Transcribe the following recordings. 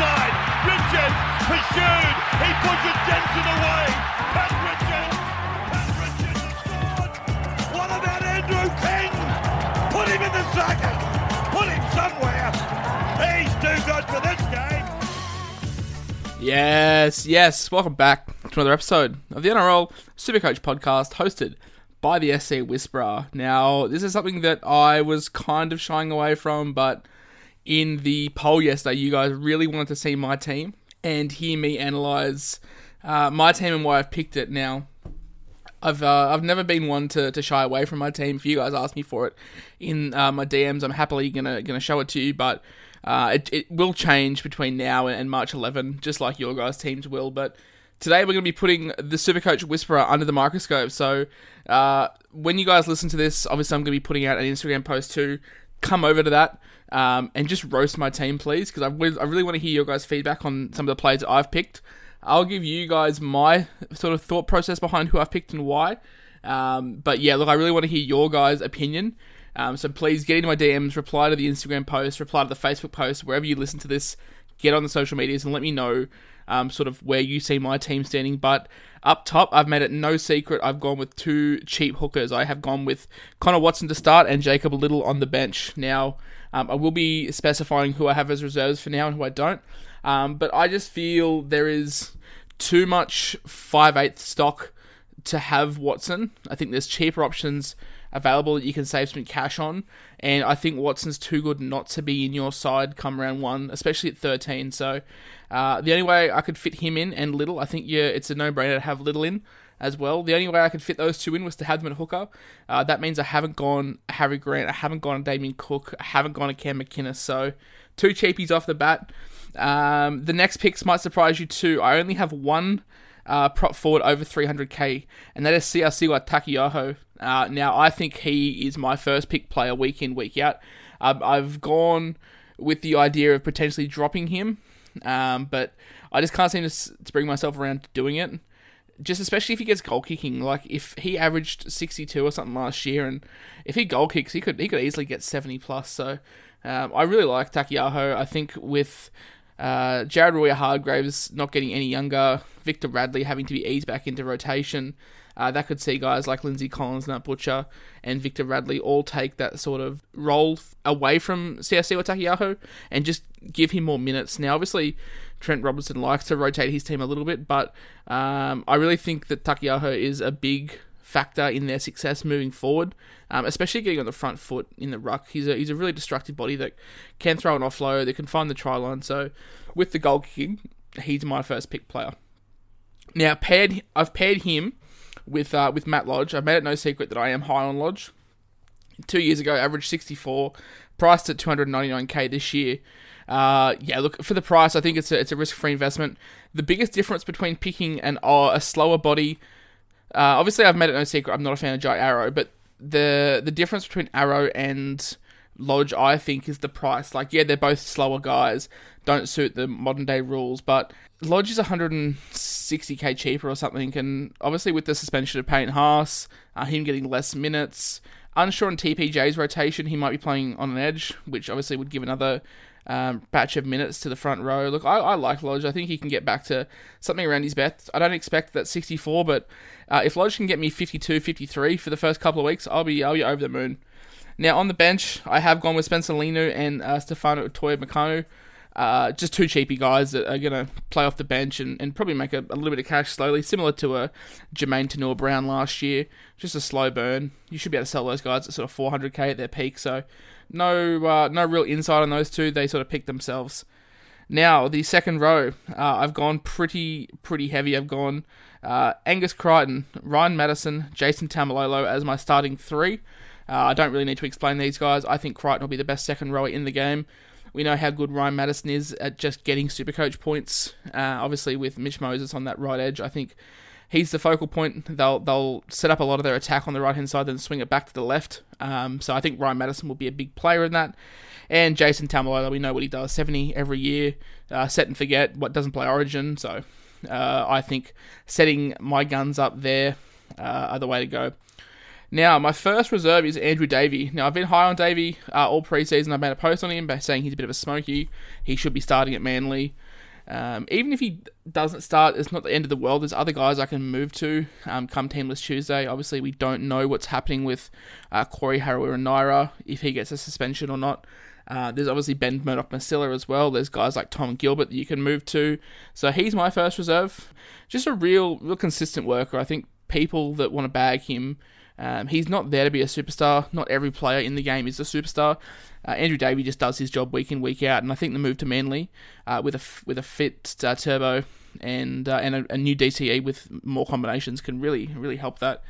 Richards pursued. He pushes Jensen away. Pat Richards. Pat Richards scored. What about Andrew King? Put him in the. Put him somewhere. He's too good for this game. Yes, yes. Welcome back to another episode of the NRL Supercoach podcast hosted by the SC Whisperer. Now, this is something that I was kind of shying away from, but in the poll yesterday, you guys really wanted to see my team and hear me analyze uh, my team and why I've picked it. Now, I've uh, I've never been one to, to shy away from my team. If you guys ask me for it in uh, my DMs, I'm happily gonna gonna show it to you. But uh, it it will change between now and March 11, just like your guys' teams will. But today we're gonna be putting the Supercoach Whisperer under the microscope. So uh, when you guys listen to this, obviously I'm gonna be putting out an Instagram post too. Come over to that um, and just roast my team, please, because I, really- want to hear your guys' feedback on some of the players I've picked. I'll give you guys my sort of thought process behind who I've picked and why. Um, but yeah, look, I really want to hear your guys' opinion. Um, so please get into my DMs, reply to the Instagram post, reply to the Facebook post, wherever you listen to this. Get on the social medias and let me know um, sort of where you see my team standing. But up top, I've made it no secret. I've gone with two cheap hookers. I have gone with Connor Watson to start and Jacob Little on the bench. Now, um, I will be specifying who I have as reserves for now and who I don't. Um, but I just feel there is too much 5'8 stock to have Watson. I think there's cheaper options available that you can save some cash on. And I think Watson's too good not to be in your side come round one, especially at 13. So uh, the only way I could fit him in and Little, I think yeah, it's a no-brainer to have Little in as well. The only way I could fit those two in was to have them at hooker. Uh, that means I haven't gone Harry Grant, I haven't gone Damien Cook, I haven't gone a Cam McInnes. So two cheapies off the bat. Um, the next picks might surprise you too. I only have one uh, prop forward over 300k, and that is Siosiua Taukeiaho. Uh, now, I think he is my first pick player week in, week out. Um, I've gone with the idea of potentially dropping him, um, but I just can't seem to, to bring myself around to doing it. Just especially if he gets goal kicking, like if he averaged 62 or something last year, and if he goal kicks, he could he could easily get 70 plus. So um, I really like Taukeiaho. I think with uh, Jared Waerea-Hargreaves not getting any younger, Victor Radley having to be eased back into rotation. Uh, that could see guys like Lindsay Collins, Nat Butcher, and Victor Radley all take that sort of role away from CSC or Taukeiaho and just give him more minutes. Now, obviously, Trent Robinson likes to rotate his team a little bit, but um, I really think that Taukeiaho is a big factor in their success moving forward, um, especially getting on the front foot in the ruck. He's a, he's a really destructive body that can throw an offload, that can find the try line. So, with the goal kicking, he's my first pick player. Now, paired, I've paired him with uh, with Matt Lodge. I've made it no secret that I am high on Lodge. Two years ago, averaged 64, priced at 299k this year. Uh, yeah, look for the price. I think it's a it's a risk free investment. The biggest difference between picking an uh, a slower body, uh, obviously I've made it no secret. I'm not a fan of Jai Arrow, but the the difference between Arrow and Lodge, I think, is the price. Like, yeah, they're both slower guys, don't suit the modern day rules, but Lodge is 160k cheaper or something, and obviously with the suspension of Payne Haas, uh, him getting less minutes, unsure on TPJ's rotation, he might be playing on an edge, which obviously would give another um, batch of minutes to the front row. Look, I, I like Lodge. I think he can get back to something around his best. I don't expect that 64, but uh, if Lodge can get me 52, 53 for the first couple of weeks, I'll be I'll be over the moon. Now on the bench, I have gone with Spencer Leniu and uh, Stefano Utoikamanu. Uh, just two cheapy guys that are going to play off the bench and, and probably make a, a little bit of cash slowly, similar to a Jamayne Taunoa-Brown last year. Just a slow burn. You should be able to sell those guys at sort of 400k at their peak. So no uh, no real insight on those two. They sort of pick themselves. Now the second row, uh, I've gone pretty pretty heavy. I've gone Uh, Angus Crichton, Ryan Matterson, Jason Taumalolo as my starting three. Uh, I don't really need to explain these guys. I think Crichton will be the best second rower in the game. We know how good Ryan Matterson is at just getting Supercoach points. Uh, obviously, with Mitch Moses on that right edge, I think he's the focal point. They'll they'll set up a lot of their attack on the right hand side, then swing it back to the left. Um, so I think Ryan Matterson will be a big player in that. And Jason Taumalolo, we know what he does, 70 every year, uh, set and forget, what doesn't play Origin. So uh, I think setting my guns up there uh, are the way to go. Now, my first reserve is Andrew Davey. Now, I've been high on Davey uh, all preseason. I made a post on him by saying he's a bit of a smoky. He should be starting at Manly. Um, even if he doesn't start, it's not the end of the world. There's other guys I can move to um, come Teamless Tuesday. Obviously, we don't know what's happening with uh, Corey Harawira-Naera, if he gets a suspension or not. Uh, there's obviously Ben Murdoch Masila as well. There's guys like Tom Gilbert that you can move to. So he's my first reserve. Just a real, real consistent worker. I think people that want to bag him um, he's not there to be a superstar. Not every player in the game is a superstar. Uh, Andrew Davey just does his job week in week out, and I think the move to Manly uh, with a with a fit uh, turbo and uh, and a, a, new DCE with more combinations can really really help that.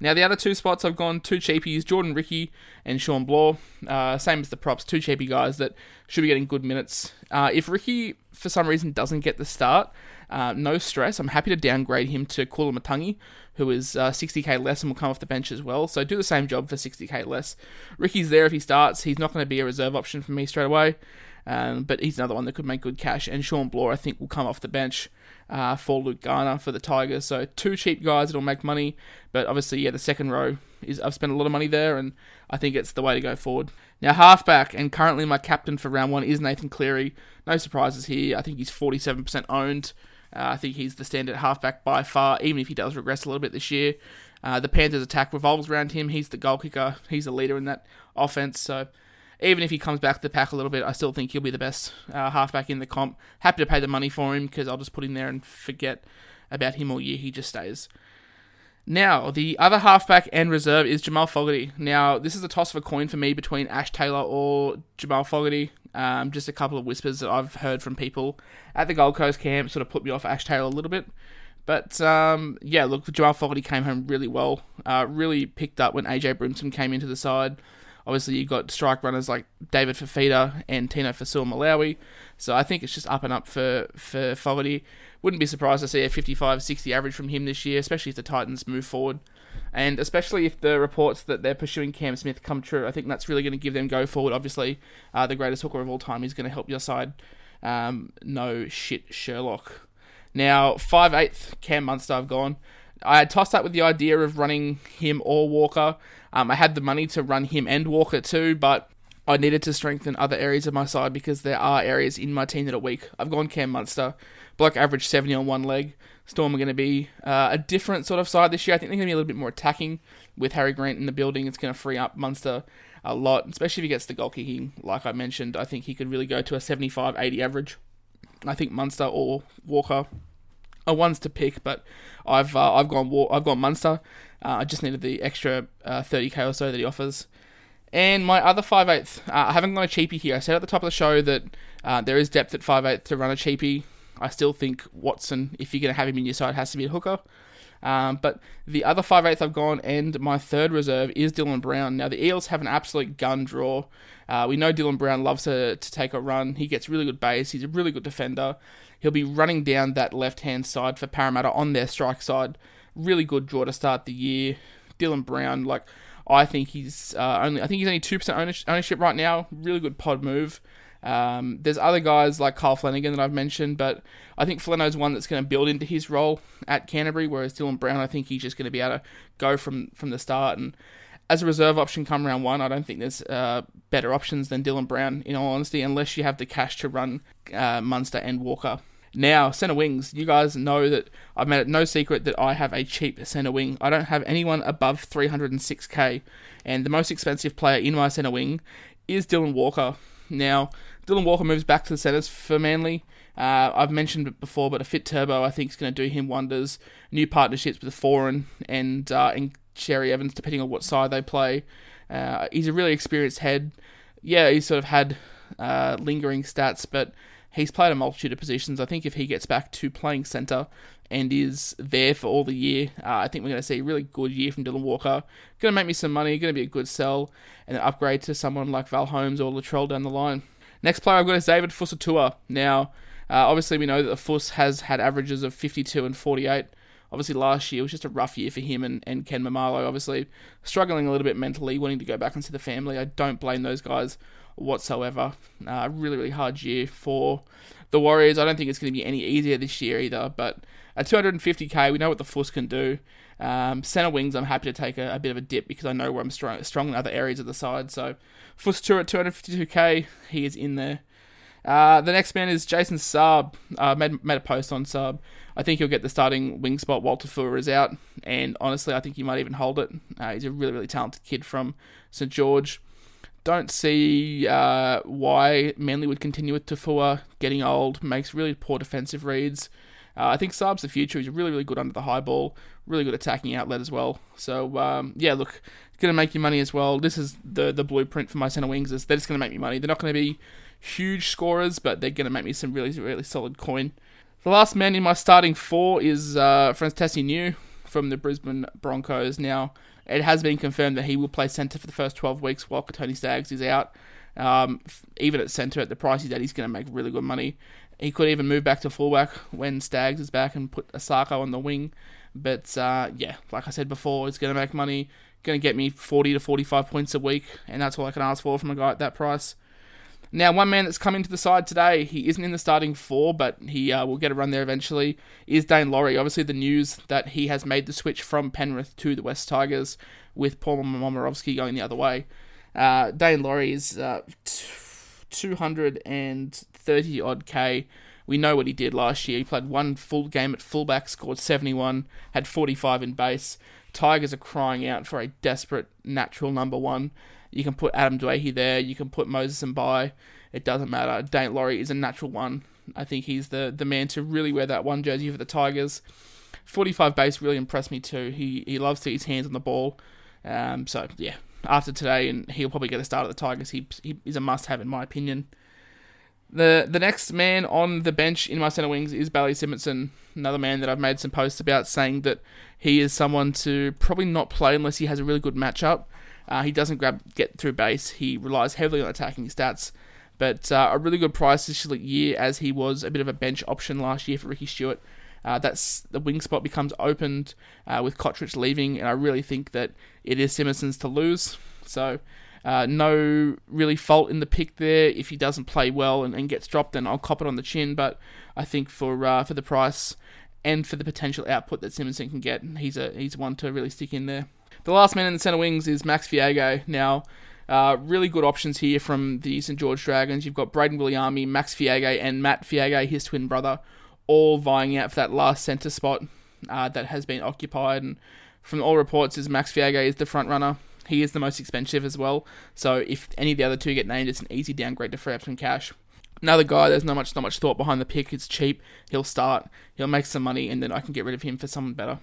Now the other two spots I've gone two cheapies, Jordan Riki and Shawn Blore. Uh, same as the props, two cheapy guys that should be getting good minutes. Uh, if Riki for some reason doesn't get the start, no stress. I'm happy to downgrade him to Koloamatangi who is uh, 60k less and will come off the bench as well. So do the same job for 60k less. Riki's there if he starts. He's not going to be a reserve option for me straight away, um, but he's another one that could make good cash. And Shawn Blore, I think, will come off the bench uh, for Luke Garner for the Tigers. So two cheap guys that'll make money, but obviously, yeah, the second row is I've spent a lot of money there, and I think it's the way to go forward. Now, halfback, and currently my captain for round one is Nathan Cleary. No surprises here. I think he's 47% owned. Uh, I think he's the standard halfback by far, even if he does regress a little bit this year. Uh, the Panthers' attack revolves around him. He's the goal kicker. He's the leader in that offense. So even if he comes back to the pack a little bit, I still think he'll be the best uh, halfback in the comp. Happy to pay the money for him because I'll just put him there and forget about him all year. He just stays. Now, the other halfback and reserve is Jamal Fogarty. Now, this is a toss of a coin for me between Ash Taylor or Jamal Fogarty. Um, just a couple of whispers that I've heard from people at the Gold Coast camp sort of put me off Ash Taylor a little bit. But um, yeah, look, Jamal Fogarty came home really well. Uh, really picked up when AJ Brimson came into the side. Obviously, you've got strike runners like David Fifita and Tino Fa'asuamaleaui. So I think it's just up and up for, for Fogarty. Wouldn't be surprised to see a 55 60 average from him this year, especially if the Titans move forward. And especially if the reports that they're pursuing Cam Smith come true, I think that's really going to give them go forward. Obviously, uh, the greatest hooker of all time is going to help your side. Um, no shit, Sherlock. Now, 5'8", Cam Munster I've gone. I had tossed up with the idea of running him or Walker. Um, I had the money to run him and Walker too, but I needed to strengthen other areas of my side because there are areas in my team that are weak. I've gone Cam Munster. block average 70 on one leg. Storm are going to be uh, a different sort of side this year. I think they're going to be a little bit more attacking with Harry Grant in the building. It's going to free up Munster a lot, especially if he gets the goal kicking. Like I mentioned, I think he could really go to a 75 80 average. I think Munster or Walker are ones to pick, but I've uh, I've gone I've gone Munster. Uh, I just needed the extra uh, 30k or so that he offers. And my other 5'8", uh, I haven't gone a cheapie here. I said at the top of the show that uh, there is depth at 5'8", to run a cheapie. I still think Watson, if you're going to have him in your side, has to be a hooker. Um, but the other 5'8 I've gone, and my third reserve is Dylan Brown. Now, the Eels have an absolute gun draw. Uh, we know Dylan Brown loves to, to take a run. He gets really good base. He's a really good defender. He'll be running down that left hand side for Parramatta on their strike side. Really good draw to start the year. Dylan Brown, like, I think he's uh, only, I think he's only 2% ownership right now. Really good pod move. Um, there's other guys like Kyle Flanagan that I've mentioned, but I think Flano's one that's going to build into his role at Canterbury, whereas Dylan Brown, I think he's just going to be able to go from, from the start. And as a reserve option come round one, I don't think there's uh, better options than Dylan Brown, in all honesty, unless you have the cash to run uh, Munster and Walker. Now, centre wings, you guys know that I've made it no secret that I have a cheap centre wing. I don't have anyone above 306k, and the most expensive player in my centre wing is Dylan Walker. Now, Dylan Walker moves back to the centres for Manly. Uh, I've mentioned it before, but a fit turbo I think is going to do him wonders. New partnerships with Foran and uh, and Cherry Evans, depending on what side they play. Uh, he's a really experienced head. Yeah, he's sort of had uh, lingering stats, but he's played a multitude of positions. I think if he gets back to playing centre, and is there for all the year. Uh, I think we're going to see a really good year from Dylan Walker. Going to make me some money, going to be a good sell, and an upgrade to someone like Val Holmes or Latrell down the line. Next player I've got is David Fusitu'a. Now, uh, obviously, we know that the Fuss has had averages of 52 and 48. Obviously, last year was just a rough year for him and, and Ken Maumalo. Obviously, struggling a little bit mentally, wanting to go back and see the family. I don't blame those guys whatsoever. Uh, really, really hard year for the Warriors. I don't think it's going to be any easier this year either. But at 250k, we know what the Fuss can do. Um, center wings, I'm happy to take a, a, bit of a dip because I know where I'm strong, strong in other areas of the side. So Fuss tour at 252k, he is in there. Uh, the next man is Jason Saab. Uh, made, made a post on Saab. I think he'll get the starting wing spot. Walter Fua is out, and honestly, I think he might even hold it. Uh, he's a really, really talented kid from St George. Don't see uh, why Manly would continue with Taufua getting old. Makes really poor defensive reads. Uh, I think Saab's the future. He's really, really good under the high ball. Really good attacking outlet as well. So um, yeah, look, it's going to make you money as well. This is the the blueprint for my center wings. Is they're just going to make me money. They're not going to be huge scorers, but they're going to make me some really, really solid coin. The last man in my starting four is uh, Tesi Niu from the Brisbane Broncos. Now, it has been confirmed that he will play centre for the first 12 weeks while Tony Staggs is out. Um, even at centre, at the price he's at, he's going to make really good money. He could even move back to fullback when Staggs is back and put Isaako on the wing. But uh, yeah, like I said before, it's going to make money, going to get me 40 to 45 points a week, and that's all I can ask for from a guy at that price. Now, one man that's come into the side today, he isn't in the starting four, but he uh, will get a run there eventually, is Daine Laurie. Obviously, the news that he has made the switch from Penrith to the West Tigers with Paul Momirovski going the other way. Uh, Daine Laurie is uh, 230 odd K. We know what he did last year. He played one full game at fullback, scored 71, had 45 in base. Tigers are crying out for a desperate natural number one. You can put Adam Doueihi there. You can put Moses Mbye. It doesn't matter. Daine Laurie is a natural one. I think he's the, the man to really wear that one jersey for the Tigers. 45 base really impressed me too. He he loves to his hands on the ball. Um, so yeah, after today, and he'll probably get a start at the Tigers. He, he is a must have in my opinion. The the next man on the bench in my centre wings is Bailey Simonsson, another man that I've made some posts about saying that he is someone to probably not play unless he has a really good matchup. Uh, he doesn't grab get through base. He relies heavily on attacking stats. But uh, a really good price this year, as he was a bit of a bench option last year for Ricky Stuart. Uh, that's the wing spot becomes opened uh, with Cotric leaving, and I really think that it is Simonsson's to lose. So, uh, no really fault in the pick there. If he doesn't play well and, and, gets dropped, then I'll cop it on the chin. But I think for uh, for the price and for the potential output that Simonsson can get, he's a he's one to really stick in there. The last man in the centre wings is Max Feagai. Now, uh, really good options here from the St George Dragons. You've got Brayden Wiliame, Max Feagai, and Matt Feagai, his twin brother, all vying out for that last centre spot uh, that has been occupied. And from all reports, is Max Feagai is the front runner. He is the most expensive as well. So if any of the other two get named, it's an easy downgrade to free up some cash. Another guy, there's not much not much thought behind the pick. It's cheap. He'll start. He'll make some money, and then I can get rid of him for someone better.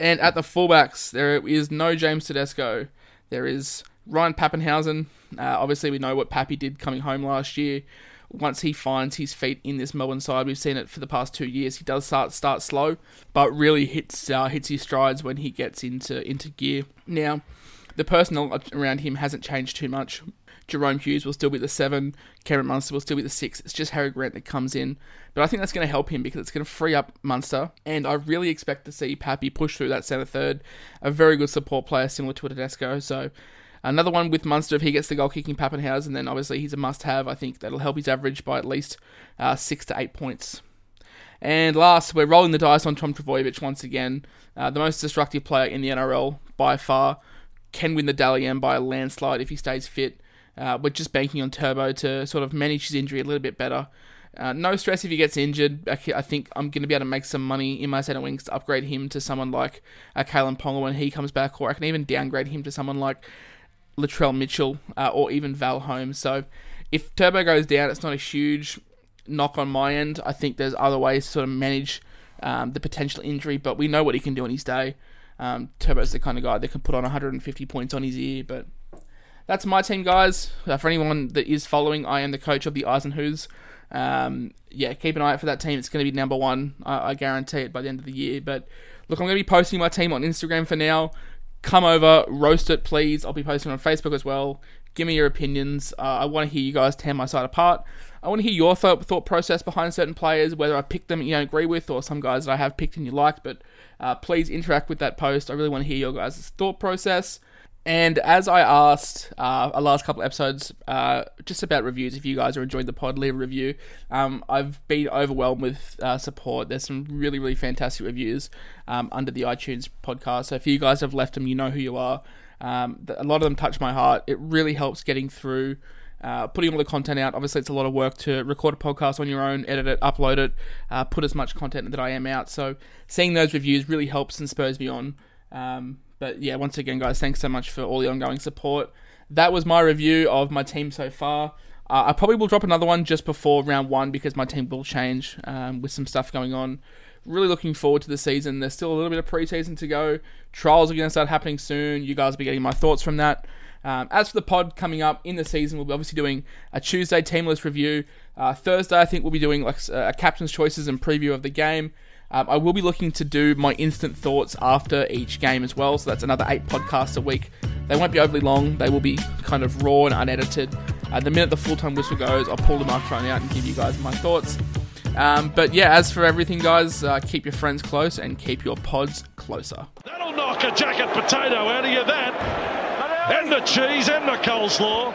And at the fullbacks, there is no James Tedesco. There is Ryan Papenhuyzen. Uh, obviously, we know what Pappy did coming home last year. Once he finds his feet in this Melbourne side, we've seen it for the past two years. He does start start slow, but really hits uh, hits his strides when he gets into into gear. Now, the personnel around him hasn't changed too much. Jahrome Hughes will still be the seven. Cameron Munster will still be the six. It's just Harry Grant that comes in. But I think that's going to help him because it's going to free up Munster. And I really expect to see Pappy push through that centre third. A very good support player similar to Tedesco. So another one with Munster if he gets the goal kicking Papenhuyzen, then obviously he's a must have. I think that'll help his average by at least uh, six to eight points. And last, we're rolling the dice on Tom Trbojevic once again. Uh, the most destructive player in the NRL by far. Can win the Dally M by a landslide if he stays fit. Uh, we're just banking on Turbo to sort of manage his injury a little bit better. Uh, no stress if he gets injured. I think I'm going to be able to make some money in my centre wings to upgrade him to someone like uh, Kalyn Ponga when he comes back, or I can even downgrade him to someone like Latrell Mitchell uh, or even Val Holmes. So if Turbo goes down, it's not a huge knock on my end. I think there's other ways to sort of manage um, the potential injury, but we know what he can do on his day. Um, Turbo's the kind of guy that can put on 150 points on his ear, but that's my team, guys. Uh, for anyone that is following, I am the coach of the Eisenhoos. Um, yeah, keep an eye out for that team. It's going to be number one. I, I guarantee it by the end of the year. But look, I'm going to be posting my team on Instagram for now. Come over, roast it, please. I'll be posting on Facebook as well. Give me your opinions. Uh, I want to hear you guys tear my side apart. I want to hear your thought, thought process behind certain players, whether I picked them you don't agree with, or some guys that I have picked and you liked. But uh, please interact with that post. I really want to hear your guys' thought process. And as I asked uh, our last couple episodes, uh, just about reviews, if you guys are enjoying the pod, leave a review. Um, I've been overwhelmed with uh, support. There's some really, really fantastic reviews um, under the iTunes podcast. So if you guys have left them, you know who you are. Um, a lot of them touch my heart. It really helps getting through. Uh, putting all the content out. Obviously, it's a lot of work to record a podcast on your own, edit it, upload it, uh, put as much content that I am out. So, seeing those reviews really helps and spurs me on. Um, but yeah, once again, guys, thanks so much for all the ongoing support. That was my review of my team so far. Uh, I probably will drop another one just before round one because my team will change um, with some stuff going on. Really looking forward to the season. There's still a little bit of preseason to go. Trials are going to start happening soon. You guys will be getting my thoughts from that. Um, as for the pod coming up in the season, we'll be obviously doing a Tuesday team list review. Uh, Thursday, I think we'll be doing like a captain's choices and preview of the game. Um, I will be looking to do my instant thoughts after each game as well, so that's another eight podcasts a week. They won't be overly long, they will be kind of raw and unedited. Uh, the minute the full time whistle goes, I'll pull the microphone out and give you guys my thoughts. Um, but yeah, as for everything, guys, uh, keep your friends close and keep your pods closer. That'll knock a jacket potato out of you, that. And the cheese and the coleslaw.